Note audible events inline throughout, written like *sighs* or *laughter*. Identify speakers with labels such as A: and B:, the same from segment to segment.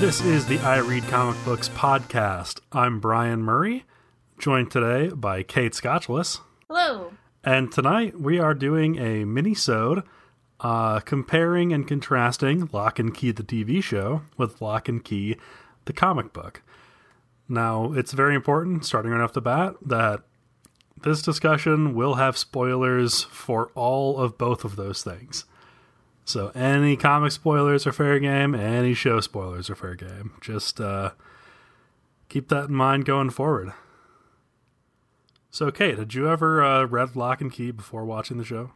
A: This is the I Read Comic Books podcast. I'm Brian Murray, joined today by Kate Scotchless.
B: Hello.
A: And tonight we are doing a mini-sode uh, comparing and contrasting Locke and Key the TV show with Locke and Key the comic book. Now, it's very important, starting right off the bat, that this discussion will have spoilers for all of both of those things. So, any comic spoilers are fair game, any show spoilers are fair game. Just uh, keep that in mind going forward. So, Kate, had you ever uh, read Locke and Key before watching the show?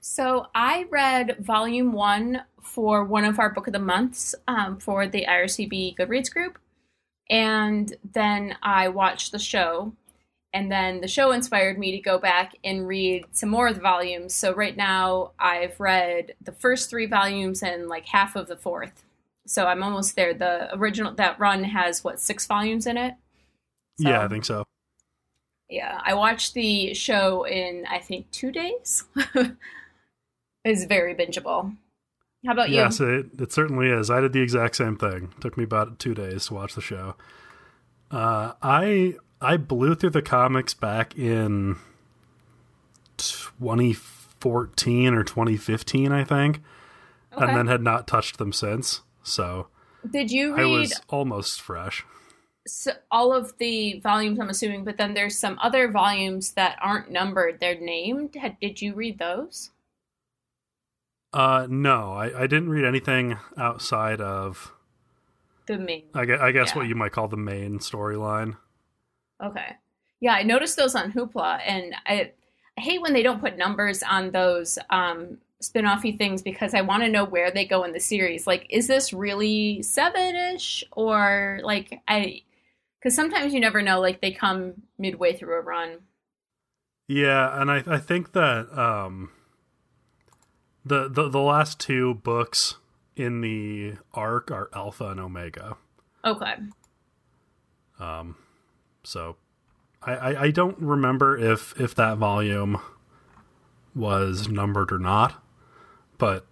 B: So I read volume one for one of our book of the months um, for the IRCB Goodreads group, and then I watched the show, and then the show inspired me to go back and read some more of the volumes. So right now I've read the first three volumes and like half of the fourth. So I'm almost there. The original that run has what six volumes in it.
A: So, yeah, I think so.
B: Yeah, I watched the show in I think two days. *laughs* is very bingeable. How about you?
A: Yes, it, it certainly is. I did the exact same thing. It took me about two days to watch the show. Uh, I I blew through the comics back in 2014 or 2015, I think, okay. and then had not touched them since. So,
B: did you read? I
A: was almost fresh.
B: So all of the volumes, I'm assuming, but then there's some other volumes that aren't numbered; they're named. Did you read those?
A: Uh, no, I, I didn't read anything outside of
B: the main.
A: I guess, I guess yeah. what you might call the main storyline.
B: Okay. Yeah, I noticed those on Hoopla, and I, I hate when they don't put numbers on those um, spin-offy things because I want to know where they go in the series. Like, is this really seven-ish, or like I? Because sometimes you never know. Like, they come midway through a run.
A: Yeah, and I I think that um the, the the last two books in the arc are Alpha and Omega.
B: Okay.
A: Um, so I, I, I don't remember if if that volume was numbered or not, but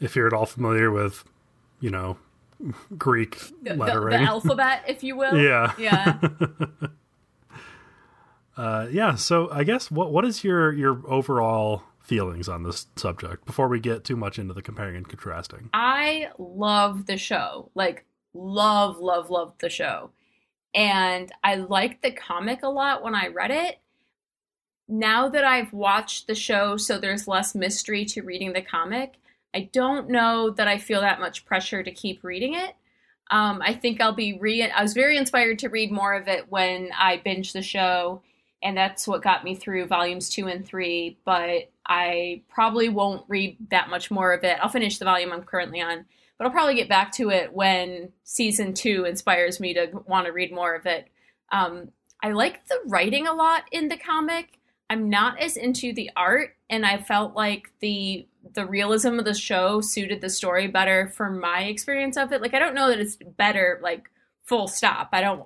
A: if you're at all familiar with, you know, Greek lettering,
B: the, the alphabet, if you will,
A: yeah,
B: yeah. *laughs*
A: uh, yeah. So I guess what what is your your overall feelings on this subject before we get too much into the comparing and contrasting.
B: I love the show. Like love love love the show. And I liked the comic a lot when I read it. Now that I've watched the show so there's less mystery to reading the comic, I don't know that I feel that much pressure to keep reading it. Um, I think I'll be re. I was very inspired to read more of it when I binged the show, and that's what got me through volumes two and three. But I probably won't read that much more of it. I'll finish the volume I'm currently on, but I'll probably get back to it when season two inspires me to want to read more of it. Um, I like the writing a lot in the comic. I'm not as into the art, and I felt like the the realism of the show suited the story better for my experience of it. Like I don't know that it's better, like full stop. I don't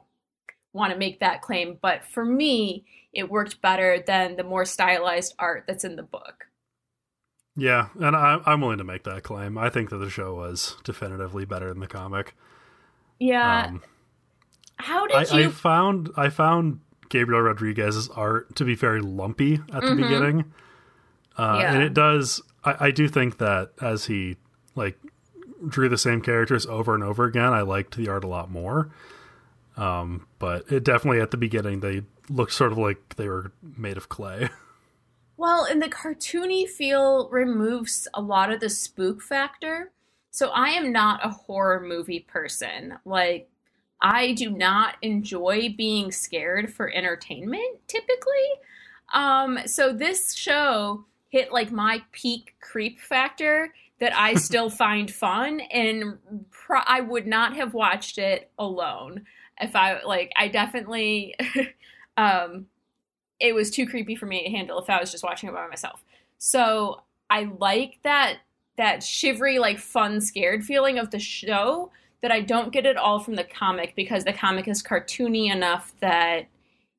B: want to make that claim, but for me, it worked better than the more stylized art that's in the book.
A: Yeah, and I, I'm willing to make that claim. I think that the show was definitively better than the comic.
B: Yeah. Um, How did
A: I,
B: you?
A: I found I found Gabriel Rodriguez's art to be very lumpy at the mm-hmm. beginning, uh, yeah. and it does. I, I do think that as he like drew the same characters over and over again, I liked the art a lot more. Um, but it definitely at the beginning they looked sort of like they were made of clay. *laughs*
B: Well, and the cartoony feel removes a lot of the spook factor. So I am not a horror movie person. Like I do not enjoy being scared for entertainment typically. Um, so this show hit like my peak creep factor that I *laughs* still find fun, and pro- I would not have watched it alone if I like. I definitely *laughs* Um, it was too creepy for me to handle if I was just watching it by myself. So I like that that shivery, like fun, scared feeling of the show that I don't get at all from the comic because the comic is cartoony enough that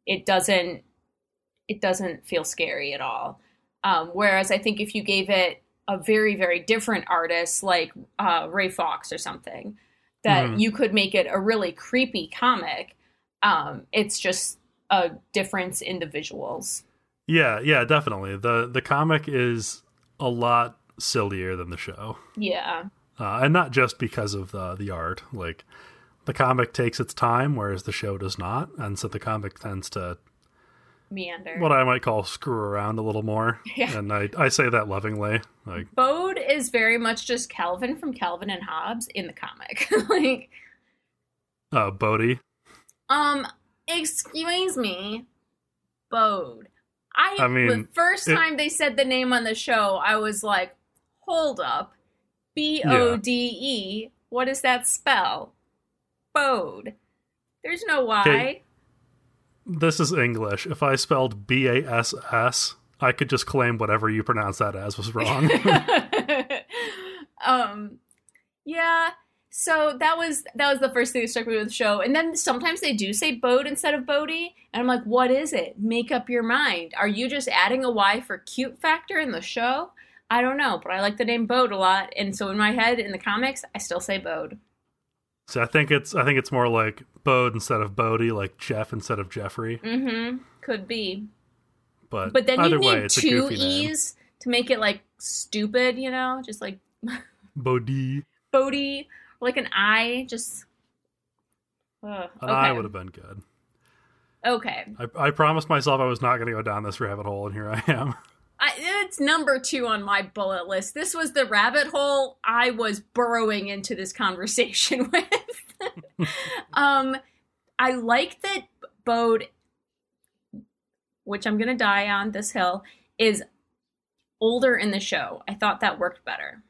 B: it doesn't it doesn't feel scary at all. Um, whereas I think if you gave it a very very different artist like uh, Ray Fawkes or something, that
A: Mhm.
B: you could make it a really creepy comic. Um, it's just a difference in the visuals.
A: Yeah, yeah, definitely. the The comic is a lot sillier than the show,
B: Yeah.
A: uh, and not just because of the the art. Like the comic takes its time, whereas the show does not, and so the comic tends to
B: Meander.
A: what I might call screw around a little more. *laughs*
B: Yeah.
A: And I I say that lovingly. Like
B: Bode is very much just Calvin from Calvin and Hobbes in the comic. *laughs* like,
A: uh, Bodhi.
B: um, excuse me, Bode. I,
A: I mean,
B: the first
A: it-
B: time they said the name on the show, I was like, hold up. B O D E. What does that spell? Bode. There's no Y.
A: Okay. This is English. If I spelled B A S S, I could just claim whatever you pronounce that as was wrong. *laughs*
B: um yeah so that was that was the first thing that struck me with the show. And then sometimes they do say bode instead of bodie and i'm like what is it? Make up your mind. Are you just adding a y for cute factor in the show? I don't know but i like the name bode a lot. And so in my head in the comics i still say bode.
A: So I think it's I think it's more like Bode instead of Bodie, like Jeff instead of Jeffrey.
B: mm-hmm. Could be.
A: But
B: but then
A: either
B: you
A: way,
B: need
A: it's a
B: two
A: name.
B: e's to make it like stupid you know? Just like
A: Bodie.
B: bodie like an eye just Ugh,
A: An
B: okay.
A: I would have been good.
B: Okay.
A: I, I promised myself I was not going to go down this rabbit hole, and here I am. *laughs*
B: I, it's number two on my bullet list. This was the rabbit hole I was burrowing into this conversation *laughs* with. *laughs* um, I like that Bode, which I'm going to die on this hill, is older in the show. I thought that worked better.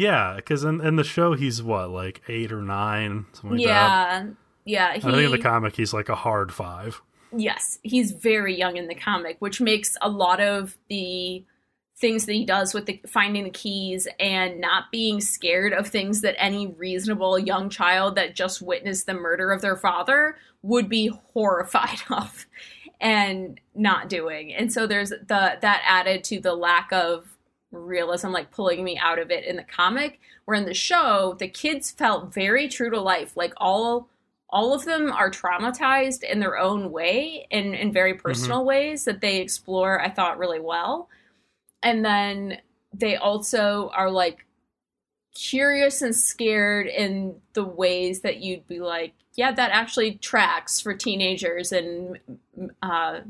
A: Yeah, because in, in the show he's what, like eight or nine, something like that.
B: yeah. Yeah.
A: I think in the comic he's like a hard five.
B: yes, he's very young in the comic, which makes a lot of the things that he does with the finding the keys and not being scared of things that any reasonable young child that just witnessed the murder of their father would be horrified *laughs* of and not doing. And so there's the that added to the lack of realism like pulling me out of it in the comic where in the show the kids felt very true to life. Like all all of them are traumatized in their own way in in very personal ways that they explore i thought really well. And then they also are like curious and scared in the ways that you'd be like yeah that actually tracks for teenagers and uh,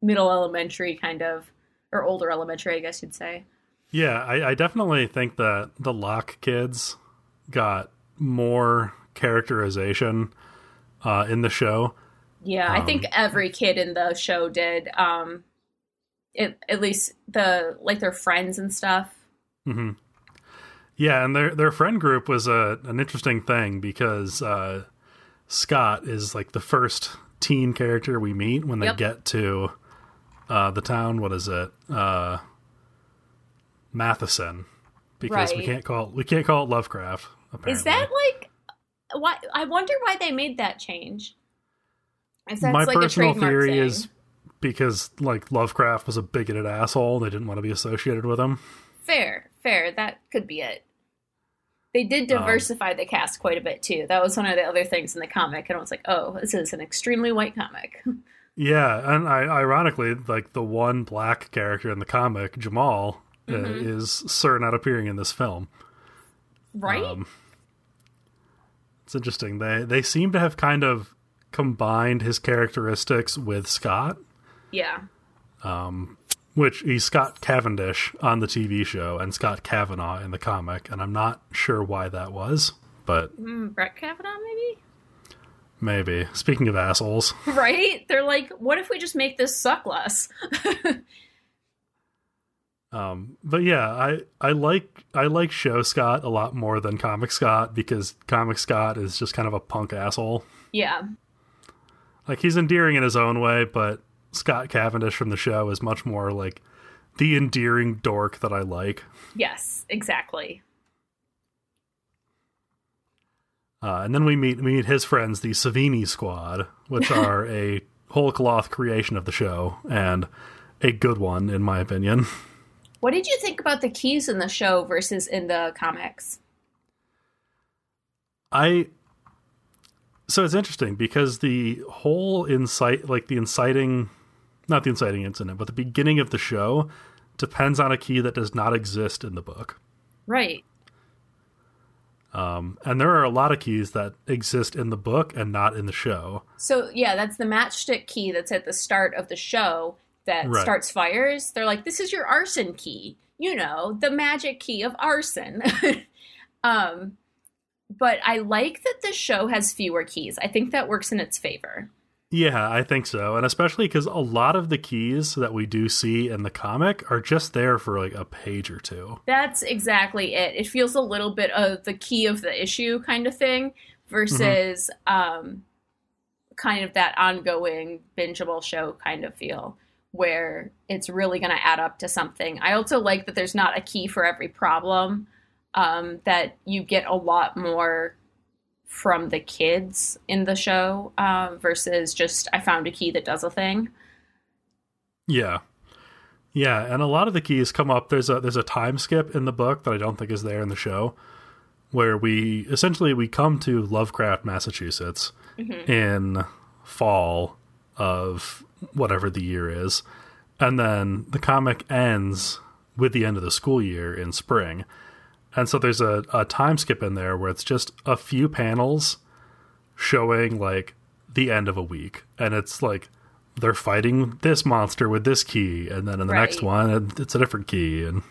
B: middle elementary kind of or older elementary i guess you'd say
A: Yeah, I, I definitely think that the Locke kids got more characterization uh, in the show.
B: Yeah, I think
A: Um,
B: every kid in the show did. Um, it, at least the like their friends and stuff.
A: hmm Yeah, and their their friend group was a an interesting thing because uh, Scott is like the first teen character we meet when they
B: Yep.
A: get to uh, the town. What is it? Uh, Matheson, because we can't call it, we can't call it Lovecraft. Apparently,
B: Is that like why? I wonder why they made that change.
A: My
B: like a
A: personal theory
B: thing.
A: is because like Lovecraft was a bigoted asshole. They didn't want to be associated with him.
B: fair, fair. That could be it. They did
A: Um,
B: diversify the cast quite a bit too. That was one of the other things in the comic, and I was like, "Oh, this is an extremely white comic." *laughs*
A: Yeah, and I, ironically, like the one black character in the comic, Jamal, uh,
B: Mhm.
A: is Sir not appearing in this film.
B: right?
A: Um, it's interesting. They they seem to have kind of combined his characteristics with Scott,
B: yeah.
A: which he's Scott Cavendish on the TV show and Scott Kavanaugh in the comic, and I'm not sure why that was, but
B: Mm, Brett Kavanaugh, maybe.
A: maybe. Speaking of assholes, *laughs*
B: Right? They're like, what if we just make this suck less? *laughs*
A: um, but yeah, I I like I like show Scott a lot more than comic Scott because comic Scott is just kind of a punk asshole.
B: yeah.
A: Like he's endearing in his own way, but Scott Cavendish from the show is much more like the endearing dork that I like.
B: Yes, exactly.
A: Uh, and then we meet we meet his friends, the Savini Squad, which *laughs* are a whole cloth creation of the show and a good one in my opinion.
B: What did you think about the keys in the show versus in the comics?
A: I so it's interesting because the whole incite like the inciting not the inciting incident, but the beginning of the show depends on a key that does not exist in the book.
B: Right.
A: Um, and there are a lot of keys that exist in the book and not in the show.
B: So yeah, that's the matchstick key that's at the start of the show that
A: Right.
B: starts fires. They're like, "This is your arson key." You know, the magic key of arson. *laughs* um, but I like that the show has fewer keys. I think that works in its favor.
A: Yeah, I think so. And especially because a lot of the keys that we do see in the comic are just there for like a page or two.
B: That's exactly it. It feels a little bit of the key of the issue kind of thing versus um, kind of that ongoing bingeable show kind of feel where it's really going to add up to something. I also like that there's not a key for every problem, um, that you get a lot more from the kids in the show uh, versus just I found a key that does a thing.
A: Yeah. Yeah, and a lot of the keys come up there's a there's a time skip in the book that I don't think is there in the show where we essentially we come to Lovecraft, Massachusetts in fall of whatever the year is. And then the comic ends with the end of the school year in spring. And so there's a, a time skip in there where it's just a few panels showing like the end of a week. And it's like they're fighting this monster with this key. And then in the next one, it's a different key. And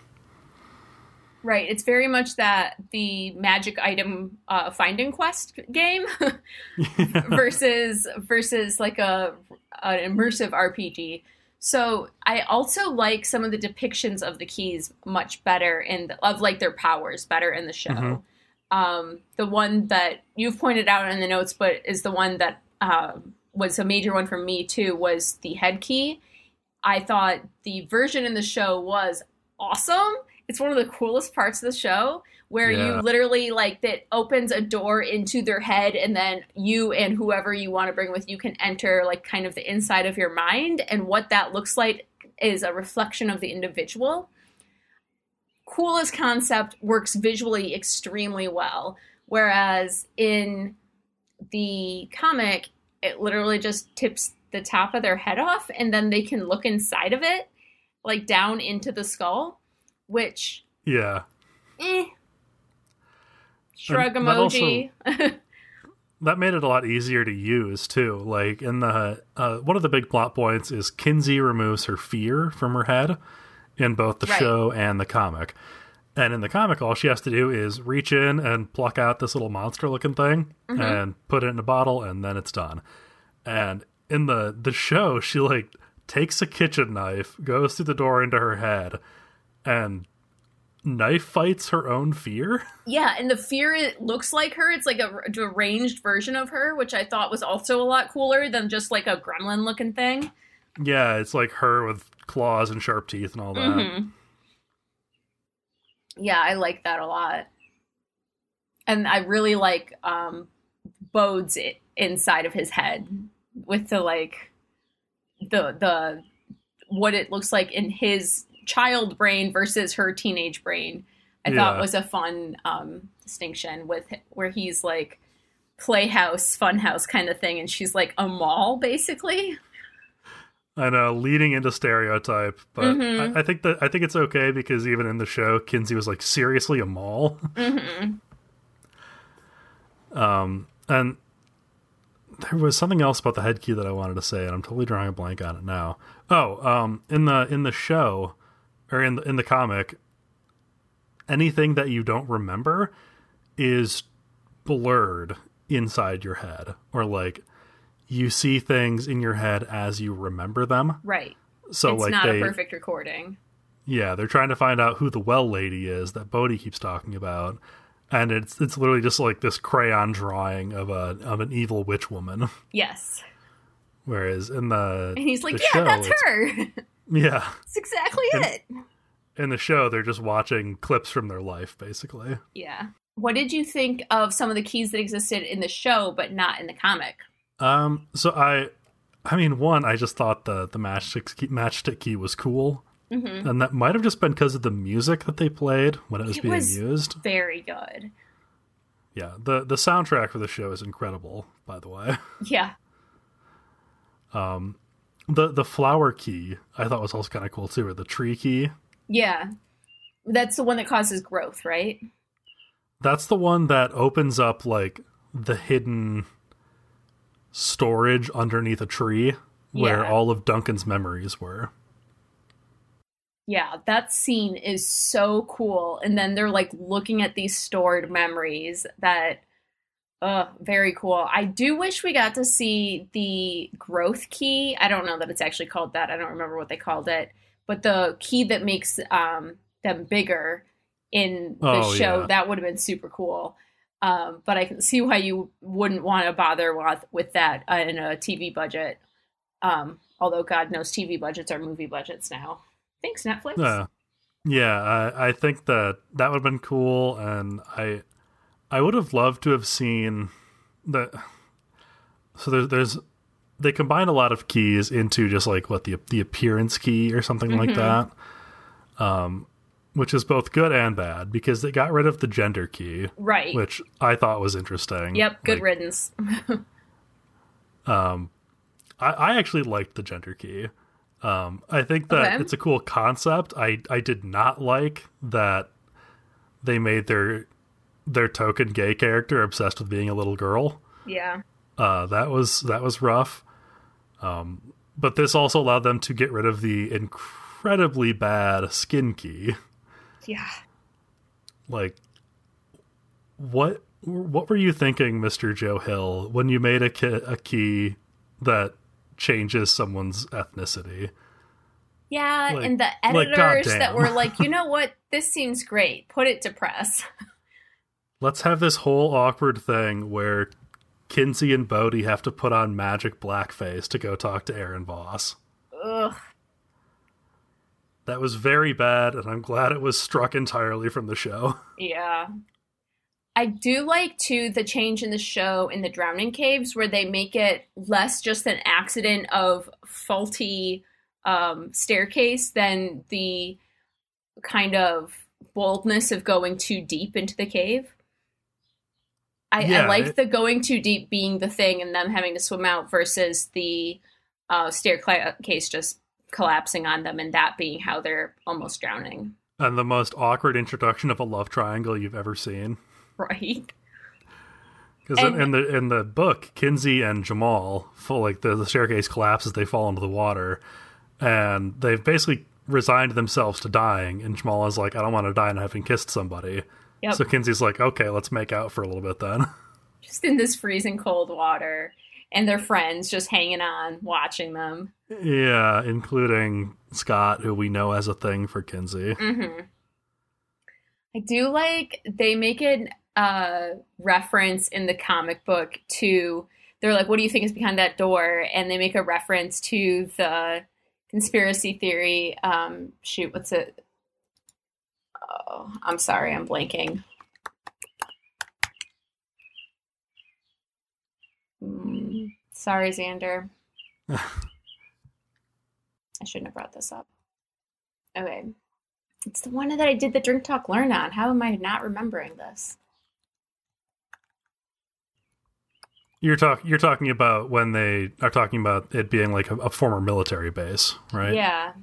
B: Right. It's very much that the magic item uh, finding quest game *laughs* versus versus like a an immersive RPG. So I also like some of the depictions of the keys much better in the, of like their powers better in the show.
A: Mhm.
B: Um, the one that you've pointed out in the notes, but is the one that uh, was a major one for me too, was the head key. I thought the version in the show was awesome. It's one of the coolest parts of the show where
A: Yeah.
B: you literally like that opens a door into their head and then you and whoever you want to bring with you can enter like kind of the inside of your mind and what that looks like is a reflection of the individual. Coolest concept works visually extremely well whereas in the comic it literally just tips the top of their head off and then they can look inside of it like down into the skull which
A: yeah.
B: eh. Shrug
A: And that also-
B: emoji. *laughs*
A: that made it a lot easier to use too. Like in the uh, one of the big plot points is Kinsey removes her fear from her head in both the
B: Right.
A: show and the comic. And in the comic, all she has to do is reach in and pluck out this little monster-looking thing
B: Mm-hmm.
A: and put it in a bottle, and then it's done. And in the the show, she like takes a kitchen knife, goes through the door into her head, and knife fights her own fear. *laughs*
B: yeah, and the fear it looks like her. It's like a deranged version of her, which I thought was also a lot cooler than just like a gremlin looking thing.
A: Yeah, it's like her with claws and sharp teeth and all that.
B: Mhm. Yeah, I like that a lot. And I really like um Bode's i- inside of his head with the like the the what it looks like in his child brain versus her teenage brain. I thought was a fun um distinction with where he's like playhouse funhouse kind of thing and she's like a mall basically.
A: I know, leading into stereotype, but
B: Mhm.
A: I, I think that I think it's okay because even in the show, Kinsey was like seriously a mall,
B: hmm
A: um, and there was something else about the head key that I wanted to say, and I'm totally drawing a blank on it now. Oh, um, in the in the show or in the in the comic, anything that you don't remember is blurred inside your head, or like you see things in your head as you remember them.
B: Right.
A: So
B: it's
A: like
B: not
A: they
B: a perfect recording.
A: Yeah, they're trying to find out who the well lady is that Bodhi keeps talking about, and it's it's literally just like this crayon drawing of a of an evil witch woman. *laughs*
B: Yes.
A: Whereas in the
B: And he's like, yeah,
A: show,
B: that's her. *laughs*
A: Yeah,
B: That's exactly
A: And-
B: it.
A: in the show they're just watching clips from their life, basically.
B: Yeah. What did you think of some of the keys that existed in the show but not in the comic?
A: Um, so I, I mean, one, I just thought the the matchstick key, matchstick key was cool,
B: hmm
A: and that might have just been because of the music that they played when it was
B: It
A: being
B: was-
A: used.
B: Very good.
A: Yeah, the the soundtrack for the show is incredible. By the way,
B: Yeah.
A: The the flower key I thought was also kind of cool too, or the tree key.
B: Yeah. That's the one that causes growth, right?
A: That's the one that opens up like the hidden storage underneath a tree where
B: Yeah.
A: all of Duncan's memories were.
B: Yeah, that scene is so cool. And then they're like looking at these stored memories that uh very cool. I do wish we got to see the growth key. I don't know that it's actually called that. I don't remember what they called it. But the key that makes um them bigger in the
A: Oh,
B: show,
A: yeah.
B: that would have been super cool. Um, but I can see why you wouldn't want to bother with, with that uh, in a TV budget. Um, although God knows TV budgets are movie budgets now. Thanks, Netflix.
A: Yeah, yeah. I, I think that that would have been cool, and I I would have loved to have seen the. So there's there's they combine a lot of keys into just like what the the appearance key or something like that, um, which is both good and bad because they got rid of the gender key,
B: Right.
A: which I thought was interesting.
B: Yep, good
A: Like,
B: riddance. *laughs*
A: I, I actually liked the gender key. Um, I think that
B: Okay.
A: it's a cool concept. I I did not like that they made their their token gay character obsessed with being a little girl.
B: yeah.
A: Uh, that was that was rough. Um, but this also allowed them to get rid of the incredibly bad skin key.
B: Yeah.
A: Like, what what were you thinking, Mister Joe Hill, when you made a ki- a key that changes someone's ethnicity?
B: Yeah,
A: Like-
B: and the
A: like,
B: editors that were like, you know what? This seems great. Put it to press. *laughs*
A: Let's have this whole awkward thing where Kinsey and Bodhi have to put on magic blackface to go talk to Erin Voss.
B: Ugh.
A: That was very bad, and I'm glad it was struck entirely from the show.
B: Yeah. I do like too the change in the show in the drowning caves where they make it less just an accident of faulty um, staircase than the kind of boldness of going too deep into the cave. I, I like
A: it-
B: the going too deep being the thing and them having to swim out versus the uh, staircase just collapsing on them and that being how they're almost drowning.
A: And the most awkward introduction of a love triangle you've ever seen. *laughs*
B: Right?
A: Because in, in the in the book, Kinsey and Jamal, full like the, the staircase collapses, they fall into the water, and they've basically resigned themselves to dying. And Jamal is like, "I don't want to die and having kissed somebody."
B: Yep.
A: So Kinsey's like, "Okay, let's make out for a little bit then." *laughs*
B: just in this freezing cold water and their friends just hanging on watching them
A: yeah, including Scott, who we know has a thing for Kinsey.
B: hmm i do like they make an uh reference in the comic book to they're like what do you think is behind that door and they make a reference to the conspiracy theory um shoot what's it oh i'm sorry i'm blanking Mm, sorry xander *sighs* I shouldn't have brought this up. Okay. It's the one that I did the drink talk learn on. How am I not remembering this?
A: You're talk you're talking about when they are talking about it being like a, a former military base, right?
B: Yeah.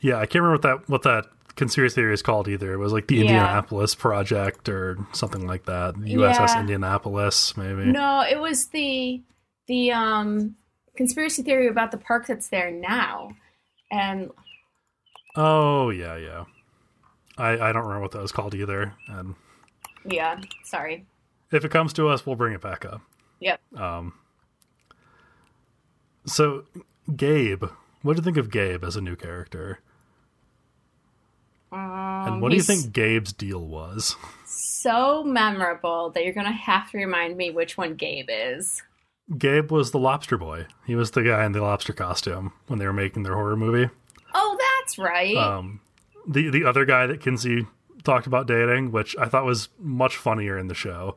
A: Yeah, I can't remember what that what that conspiracy theory is called either. It was like the
B: Yeah.
A: Indianapolis Project or something like that. USS
B: Yeah.
A: Indianapolis, maybe.
B: No, it was the the um conspiracy theory about the park that's there now. And
A: Oh yeah, yeah. I I don't remember what that was called either. And
B: yeah, sorry.
A: if it comes to us, we'll bring it back up.
B: Yep.
A: Um. So, Gabe, what do you think of Gabe as a new character?
B: Um,
A: And what do you think Gabe's deal was?
B: So memorable that you're gonna have to remind me which one Gabe is.
A: Gabe was the lobster boy. He was the guy in the lobster costume when they were making their horror movie.
B: Oh, that's right.
A: Um, the the other guy that Kinsey talked about dating, which I thought was much funnier in the show,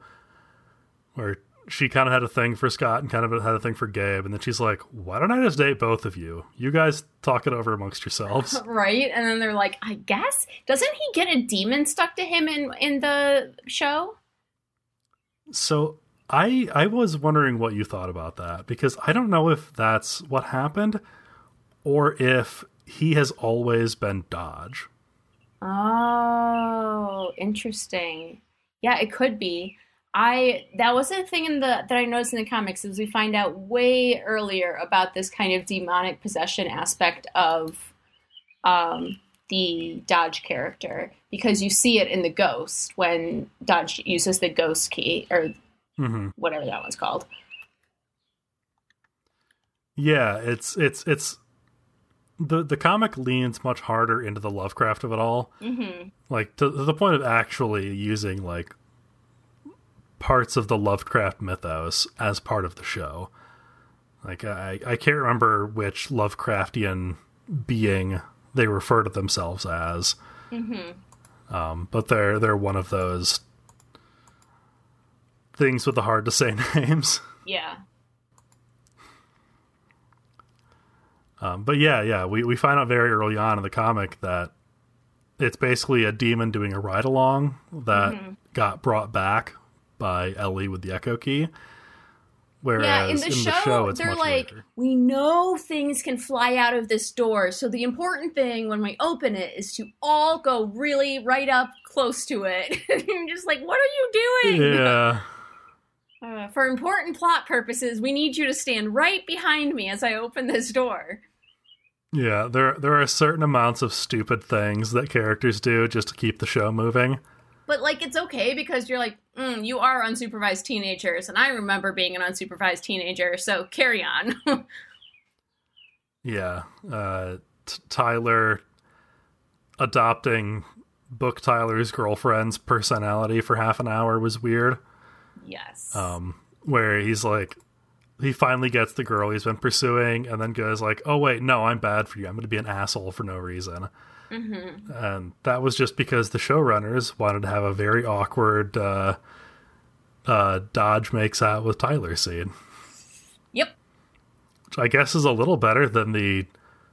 A: where she kind of had a thing for Scott and kind of had a thing for Gabe, and then she's like, "Why don't I just date both of you? You guys talk it over amongst yourselves." *laughs*
B: right? And then they're like, I guess doesn't he get a demon stuck to him in in the show?
A: So I I was wondering what you thought about that because I don't know if that's what happened or if he has always been Dodge.
B: Oh, interesting. Yeah, it could be. I that was a thing in the that I noticed in the comics is we find out way earlier about this kind of demonic possession aspect of um, the Dodge character because you see it in the Ghost when Dodge uses the Ghost key or
A: hmm
B: whatever that one's called.
A: Yeah, it's it's it's the the comic leans much harder into the Lovecraft of it all,
B: hmm
A: like to, to the point of actually using like parts of the Lovecraft mythos as part of the show. Like I I can't remember which Lovecraftian being they refer to themselves as,
B: hmm
A: um, but they're they're one of those things with the hard to say *laughs* names.
B: Yeah.
A: Um, but yeah, yeah, we, we find out very early on in the comic that it's basically a demon doing a ride along that
B: Mm-hmm.
A: got brought back by Ellie with the Echo Key. Whereas
B: yeah, in the, show,
A: it's
B: they're
A: much
B: like,
A: later.
B: we know things can fly out of this door, so the important thing when we open it is to all go really right up close to it. *laughs* I'm just like, what are you doing?
A: Yeah, *laughs*
B: Uh, for important plot purposes, we need you to stand right behind me as I open this door.
A: yeah. There there are certain amounts of stupid things that characters do just to keep the show moving.
B: But like, it's okay because you're like, mm, you are unsupervised teenagers, and I remember being an unsupervised teenager, so carry on. *laughs*
A: Yeah, uh, t- Tyler adopting Book Tyler's girlfriend's personality for half an hour was weird.
B: yes.
A: um, where he's like he finally gets the girl he's been pursuing and then goes like oh wait no i'm bad for you i'm going to be an asshole for no reason
B: hmm
A: and that was just because the showrunners wanted to have a very awkward uh, uh, dodge makes out with tyler scene
B: Yep.
A: which i guess is a little better than the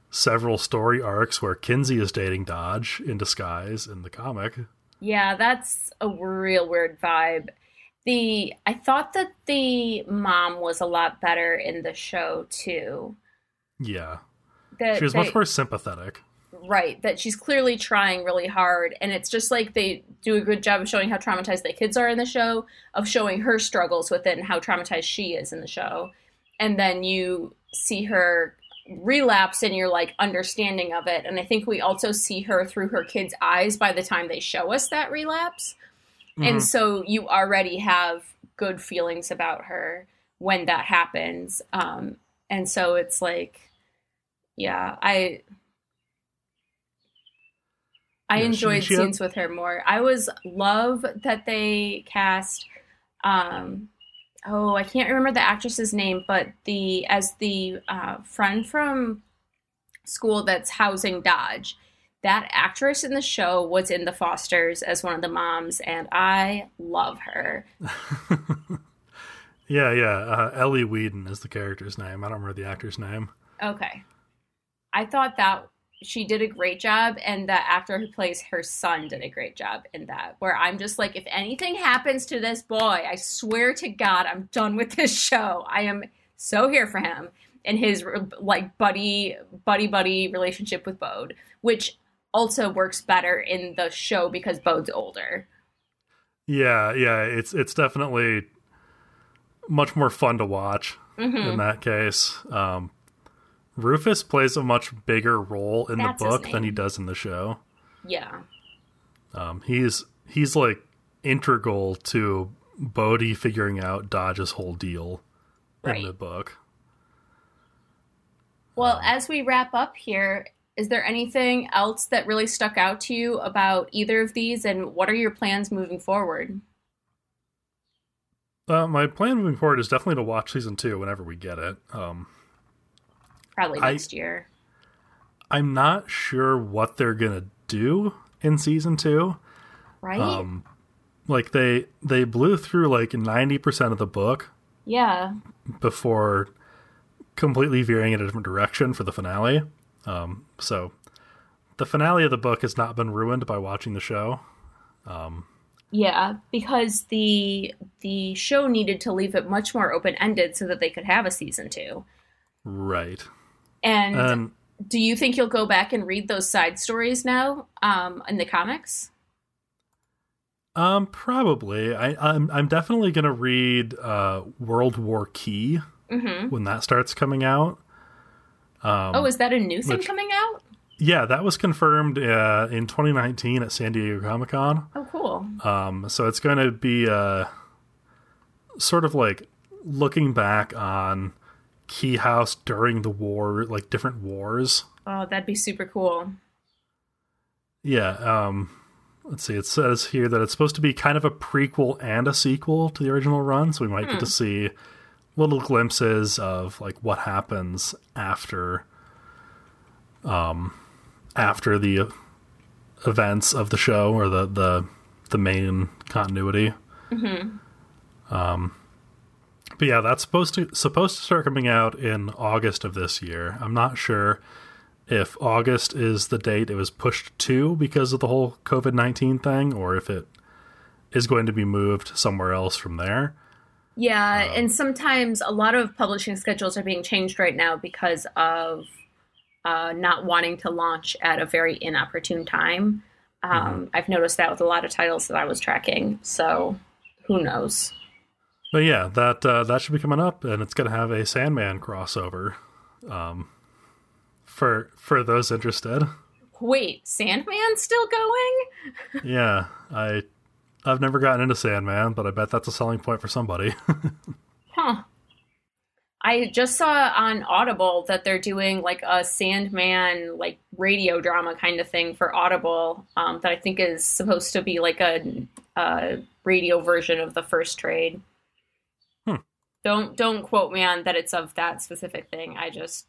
A: several story arcs where kinsey is dating dodge in disguise in the comic
B: Yeah, that's a real weird vibe. The I thought that the mom was a lot better in the show too.
A: yeah
B: That
A: she was
B: they-
A: much more sympathetic
B: right. That she's clearly trying really hard, and it's just like they do a good job of showing how traumatized the kids are in the show, of showing her struggles with it and how traumatized she is in the show, and then you see her relapse and your like understanding of it and i think we also see her through her kids eyes by the time they show us that relapse
A: Mhm.
B: And so you already have good feelings about her when that happens. Um, and so it's like, yeah, I I enjoyed scenes with her more. I was love that they cast um oh, I can't remember the actress's name, but the as the uh, friend from school that's housing Dodge. That actress in the show was in The Fosters as one of the moms, and I love her. *laughs*
A: Yeah, yeah. Uh, Ellie Whedon is the character's name. I don't remember the actor's name.
B: Okay. I thought that she did a great job, and the actor who plays her son did a great job in that. Where I'm just like, if anything happens to this boy, I swear to God, I'm done with this show. I am so here for him and his like buddy, buddy, buddy relationship with Bode, which also works better in the show because Bode's older.
A: Yeah, yeah. It's it's definitely much more fun to watch
B: hmm
A: in that case. Um, Rufus plays a much bigger role in
B: That's
A: the book than he does in the show.
B: Yeah.
A: Um, he's he's like integral to Bodhi figuring out Dodge's whole deal
B: Right.
A: in the book.
B: Well,
A: Um,
B: as we wrap up here, is there anything else that really stuck out to you about either of these, and what are your plans moving forward?
A: Uh, my plan moving forward is definitely to watch season two whenever we get it. Um,
B: Probably
A: I-
B: next year.
A: I'm not sure what they're gonna do in season two.
B: Right?
A: Um, like they they blew through like ninety percent of the book
B: yeah.
A: before completely veering in a different direction for the finale. Um, so the finale of the book has not been ruined by watching the show. Um,
B: Yeah, because the the show needed to leave it much more open ended so that they could have a season two.
A: Right.
B: And
A: And
B: do you think you'll go back and read those side stories now um, in the comics?
A: um, probably I I'm I'm definitely gonna read uh World War Key
B: hmm
A: when that starts coming out. Um,
B: oh, is that a new thing
A: which-
B: coming out?
A: yeah, that was confirmed uh, in 2019 at San Diego Comic Con.
B: Oh, cool.
A: Um, so it's going to be uh, sort of like looking back on Key House during the war, like different wars.
B: Oh, that'd be super cool.
A: Yeah. Um, let's see. It says here that it's supposed to be kind of a prequel and a sequel to the original run, so we might get to see little glimpses of like what happens after, um, after the events of the show or the the the main continuity. Um, but yeah, that's supposed to supposed to start coming out in August of this year. I'm not sure if August is the date it was pushed to because of the whole COVID 19 thing, or if it is going to be moved somewhere else from there.
B: Yeah, and sometimes a lot of publishing schedules are being changed right now because of uh, not wanting to launch at a very inopportune time. Um, I've noticed that with a lot of titles that I was tracking. So who knows?
A: But yeah, that uh, that should be coming up, and it's going to have a Sandman crossover. Um, for for those interested,
B: Wait, Sandman's still going? *laughs*
A: yeah, I I've never gotten into Sandman, but I bet that's a selling point for somebody. *laughs*
B: Huh. I just saw on Audible that they're doing like a Sandman like radio drama kind of thing for Audible um, that I think is supposed to be like a, a radio version of the first trade. Don't don't quote me on that it's of that specific thing. I just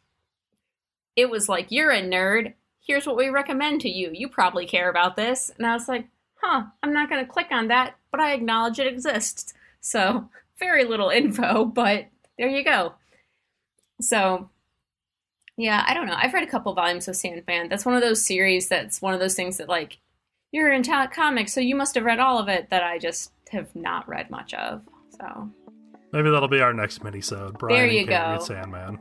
B: it was like you're a nerd. Here's what we recommend to you. You probably care about this, and I was like, huh. I'm not going to click on that, but I acknowledge it exists. So *laughs* very little info, but there you go. So, yeah, I don't know. I've read a couple volumes of Sandman. That's one of those series that's one of those things that, like, you're in ta- comics, so you must have read all of it that I just have not read much of. So,
A: Maybe that'll be our next mini-sode. Brian
B: There you
A: and Kate
B: go.
A: read Sandman.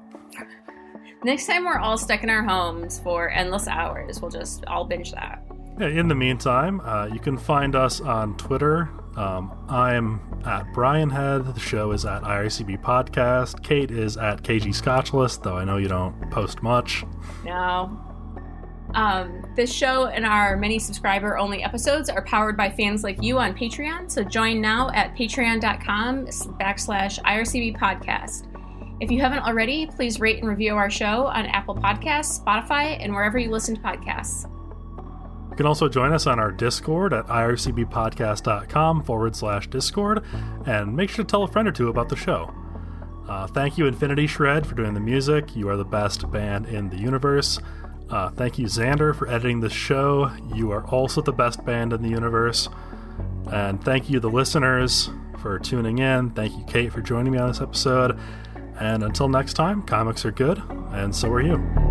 B: next time we're all stuck in our homes for endless hours, we'll just all binge that.
A: Yeah, in the meantime, uh, you can find us on Twitter. Um, I'm at Brian Head. The show is at IRCB Podcast. Kate is at KG Scotchlist, though I know you don't post much.
B: No. Um, this show and our many subscriber only episodes are powered by fans like you on Patreon. So join now at patreon.com backslash IRCB podcast. If you haven't already, please rate and review our show on Apple Podcasts, Spotify, and wherever you listen to podcasts.
A: You can also join us on our Discord at ircbpodcast.com forward slash Discord, and make sure to tell a friend or two about the show. Uh, thank you, Infinity Shred, for doing the music. You are the best band in the universe. Uh, thank you, Xander, for editing the show. You are also the best band in the universe. And thank you, the listeners, for tuning in. Thank you, Kate, for joining me on this episode. And until next time, comics are good, and so are you.